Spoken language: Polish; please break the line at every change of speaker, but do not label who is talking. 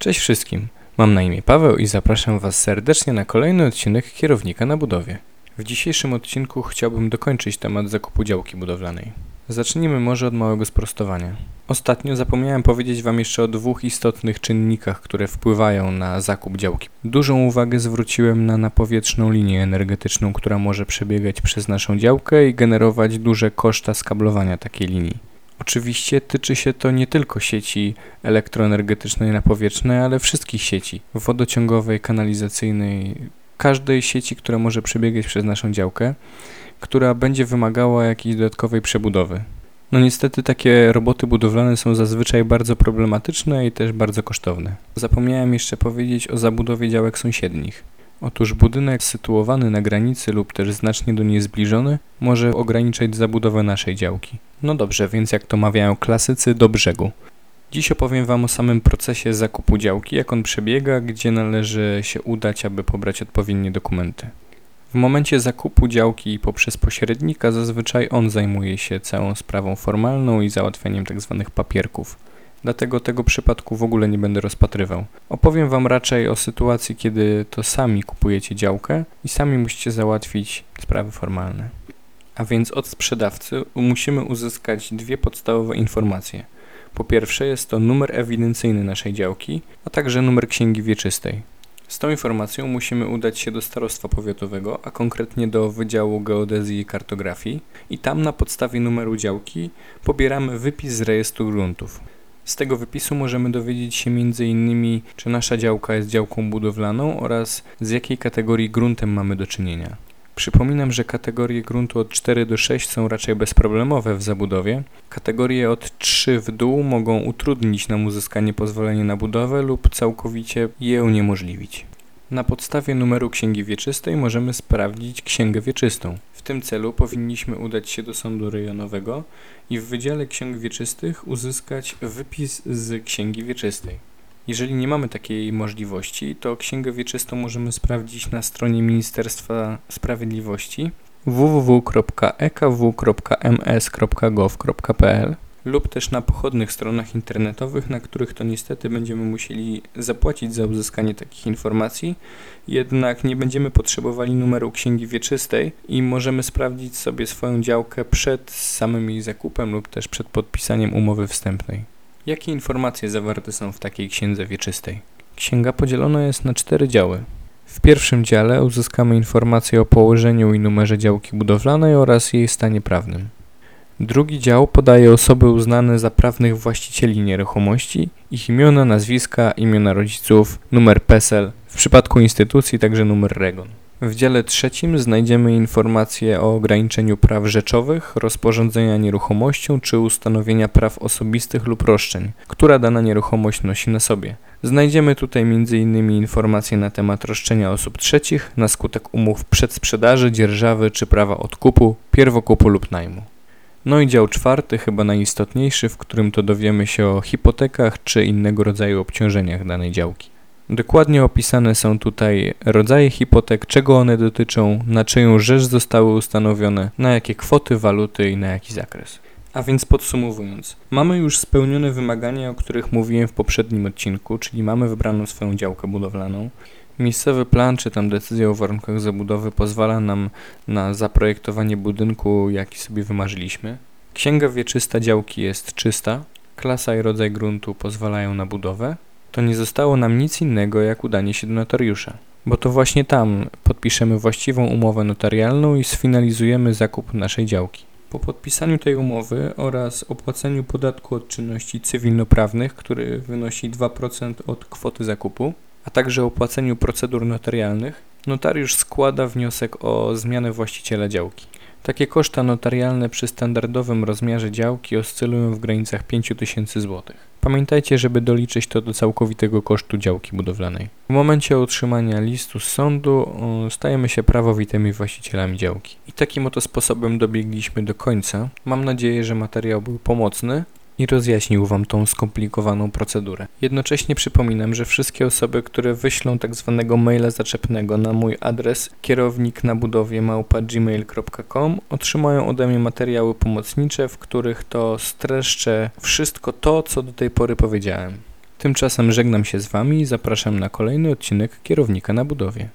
Cześć wszystkim. Mam na imię Paweł i zapraszam Was serdecznie na kolejny odcinek Kierownika na budowie. W dzisiejszym odcinku chciałbym dokończyć temat zakupu działki budowlanej. Zacznijmy może od małego sprostowania. Ostatnio zapomniałem powiedzieć Wam jeszcze o dwóch istotnych czynnikach, które wpływają na zakup działki. Dużą uwagę zwróciłem na napowietrzną linię energetyczną, która może przebiegać przez naszą działkę i generować duże koszta skablowania takiej linii. Oczywiście tyczy się to nie tylko sieci elektroenergetycznej napowietrznej, ale wszystkich sieci wodociągowej, kanalizacyjnej, każdej sieci, która może przebiegać przez naszą działkę, która będzie wymagała jakiejś dodatkowej przebudowy. No niestety takie roboty budowlane są zazwyczaj bardzo problematyczne i też bardzo kosztowne. Zapomniałem jeszcze powiedzieć o zabudowie działek sąsiednich. Otóż budynek sytuowany na granicy lub też znacznie do niej zbliżony może ograniczać zabudowę naszej działki. No dobrze, więc jak to mawiają klasycy, do brzegu. Dziś opowiem Wam o samym procesie zakupu działki, jak on przebiega, gdzie należy się udać, aby pobrać odpowiednie dokumenty. W momencie zakupu działki poprzez pośrednika zazwyczaj on zajmuje się całą sprawą formalną i załatwianiem tzw. Tak papierków dlatego tego przypadku w ogóle nie będę rozpatrywał. Opowiem Wam raczej o sytuacji, kiedy to sami kupujecie działkę i sami musicie załatwić sprawy formalne. A więc od sprzedawcy musimy uzyskać dwie podstawowe informacje. Po pierwsze jest to numer ewidencyjny naszej działki, a także numer księgi wieczystej. Z tą informacją musimy udać się do starostwa powiatowego, a konkretnie do Wydziału Geodezji i Kartografii i tam na podstawie numeru działki pobieramy wypis z rejestru gruntów. Z tego wypisu możemy dowiedzieć się m.in. czy nasza działka jest działką budowlaną oraz z jakiej kategorii gruntem mamy do czynienia. Przypominam, że kategorie gruntu od 4 do 6 są raczej bezproblemowe w zabudowie. Kategorie od 3 w dół mogą utrudnić nam uzyskanie pozwolenia na budowę lub całkowicie je uniemożliwić. Na podstawie numeru księgi wieczystej możemy sprawdzić księgę wieczystą. W tym celu powinniśmy udać się do sądu rejonowego i w Wydziale Ksiąg Wieczystych uzyskać wypis z księgi wieczystej. Jeżeli nie mamy takiej możliwości, to księgę wieczystą możemy sprawdzić na stronie Ministerstwa Sprawiedliwości www.ekw.ms.gov.pl lub też na pochodnych stronach internetowych, na których to niestety będziemy musieli zapłacić za uzyskanie takich informacji, jednak nie będziemy potrzebowali numeru księgi wieczystej i możemy sprawdzić sobie swoją działkę przed samym jej zakupem lub też przed podpisaniem umowy wstępnej. Jakie informacje zawarte są w takiej księdze wieczystej? Księga podzielona jest na cztery działy. W pierwszym dziale uzyskamy informacje o położeniu i numerze działki budowlanej oraz jej stanie prawnym. Drugi dział podaje osoby uznane za prawnych właścicieli nieruchomości, ich imiona, nazwiska, imiona rodziców, numer PESEL, w przypadku instytucji także numer REGON. W dziale trzecim znajdziemy informacje o ograniczeniu praw rzeczowych, rozporządzenia nieruchomością czy ustanowienia praw osobistych lub roszczeń, która dana nieruchomość nosi na sobie. Znajdziemy tutaj m.in. informacje na temat roszczenia osób trzecich na skutek umów przedsprzedaży, dzierżawy czy prawa odkupu, pierwokupu lub najmu. No i dział czwarty, chyba najistotniejszy, w którym to dowiemy się o hipotekach czy innego rodzaju obciążeniach danej działki. Dokładnie opisane są tutaj rodzaje hipotek, czego one dotyczą, na czyją rzecz zostały ustanowione, na jakie kwoty, waluty i na jaki zakres. A więc podsumowując, mamy już spełnione wymagania, o których mówiłem w poprzednim odcinku, czyli mamy wybraną swoją działkę budowlaną. Miejscowy plan czy tam decyzja o warunkach zabudowy pozwala nam na zaprojektowanie budynku, jaki sobie wymarzyliśmy. Księga wieczysta działki jest czysta, klasa i rodzaj gruntu pozwalają na budowę. To nie zostało nam nic innego jak udanie się do notariusza, bo to właśnie tam podpiszemy właściwą umowę notarialną i sfinalizujemy zakup naszej działki. Po podpisaniu tej umowy oraz opłaceniu podatku od czynności cywilnoprawnych, który wynosi 2% od kwoty zakupu, a także opłaceniu procedur notarialnych, notariusz składa wniosek o zmianę właściciela działki. Takie koszta notarialne przy standardowym rozmiarze działki oscylują w granicach 5000 zł. Pamiętajcie, żeby doliczyć to do całkowitego kosztu działki budowlanej. W momencie otrzymania listu z sądu stajemy się prawowitymi właścicielami działki. I takim oto sposobem dobiegliśmy do końca. Mam nadzieję, że materiał był pomocny, i rozjaśnił Wam tą skomplikowaną procedurę. Jednocześnie przypominam, że wszystkie osoby, które wyślą tak maila zaczepnego na mój adres kierownik na budowie otrzymają ode mnie materiały pomocnicze, w których to streszczę wszystko to, co do tej pory powiedziałem. Tymczasem żegnam się z Wami i zapraszam na kolejny odcinek Kierownika na budowie.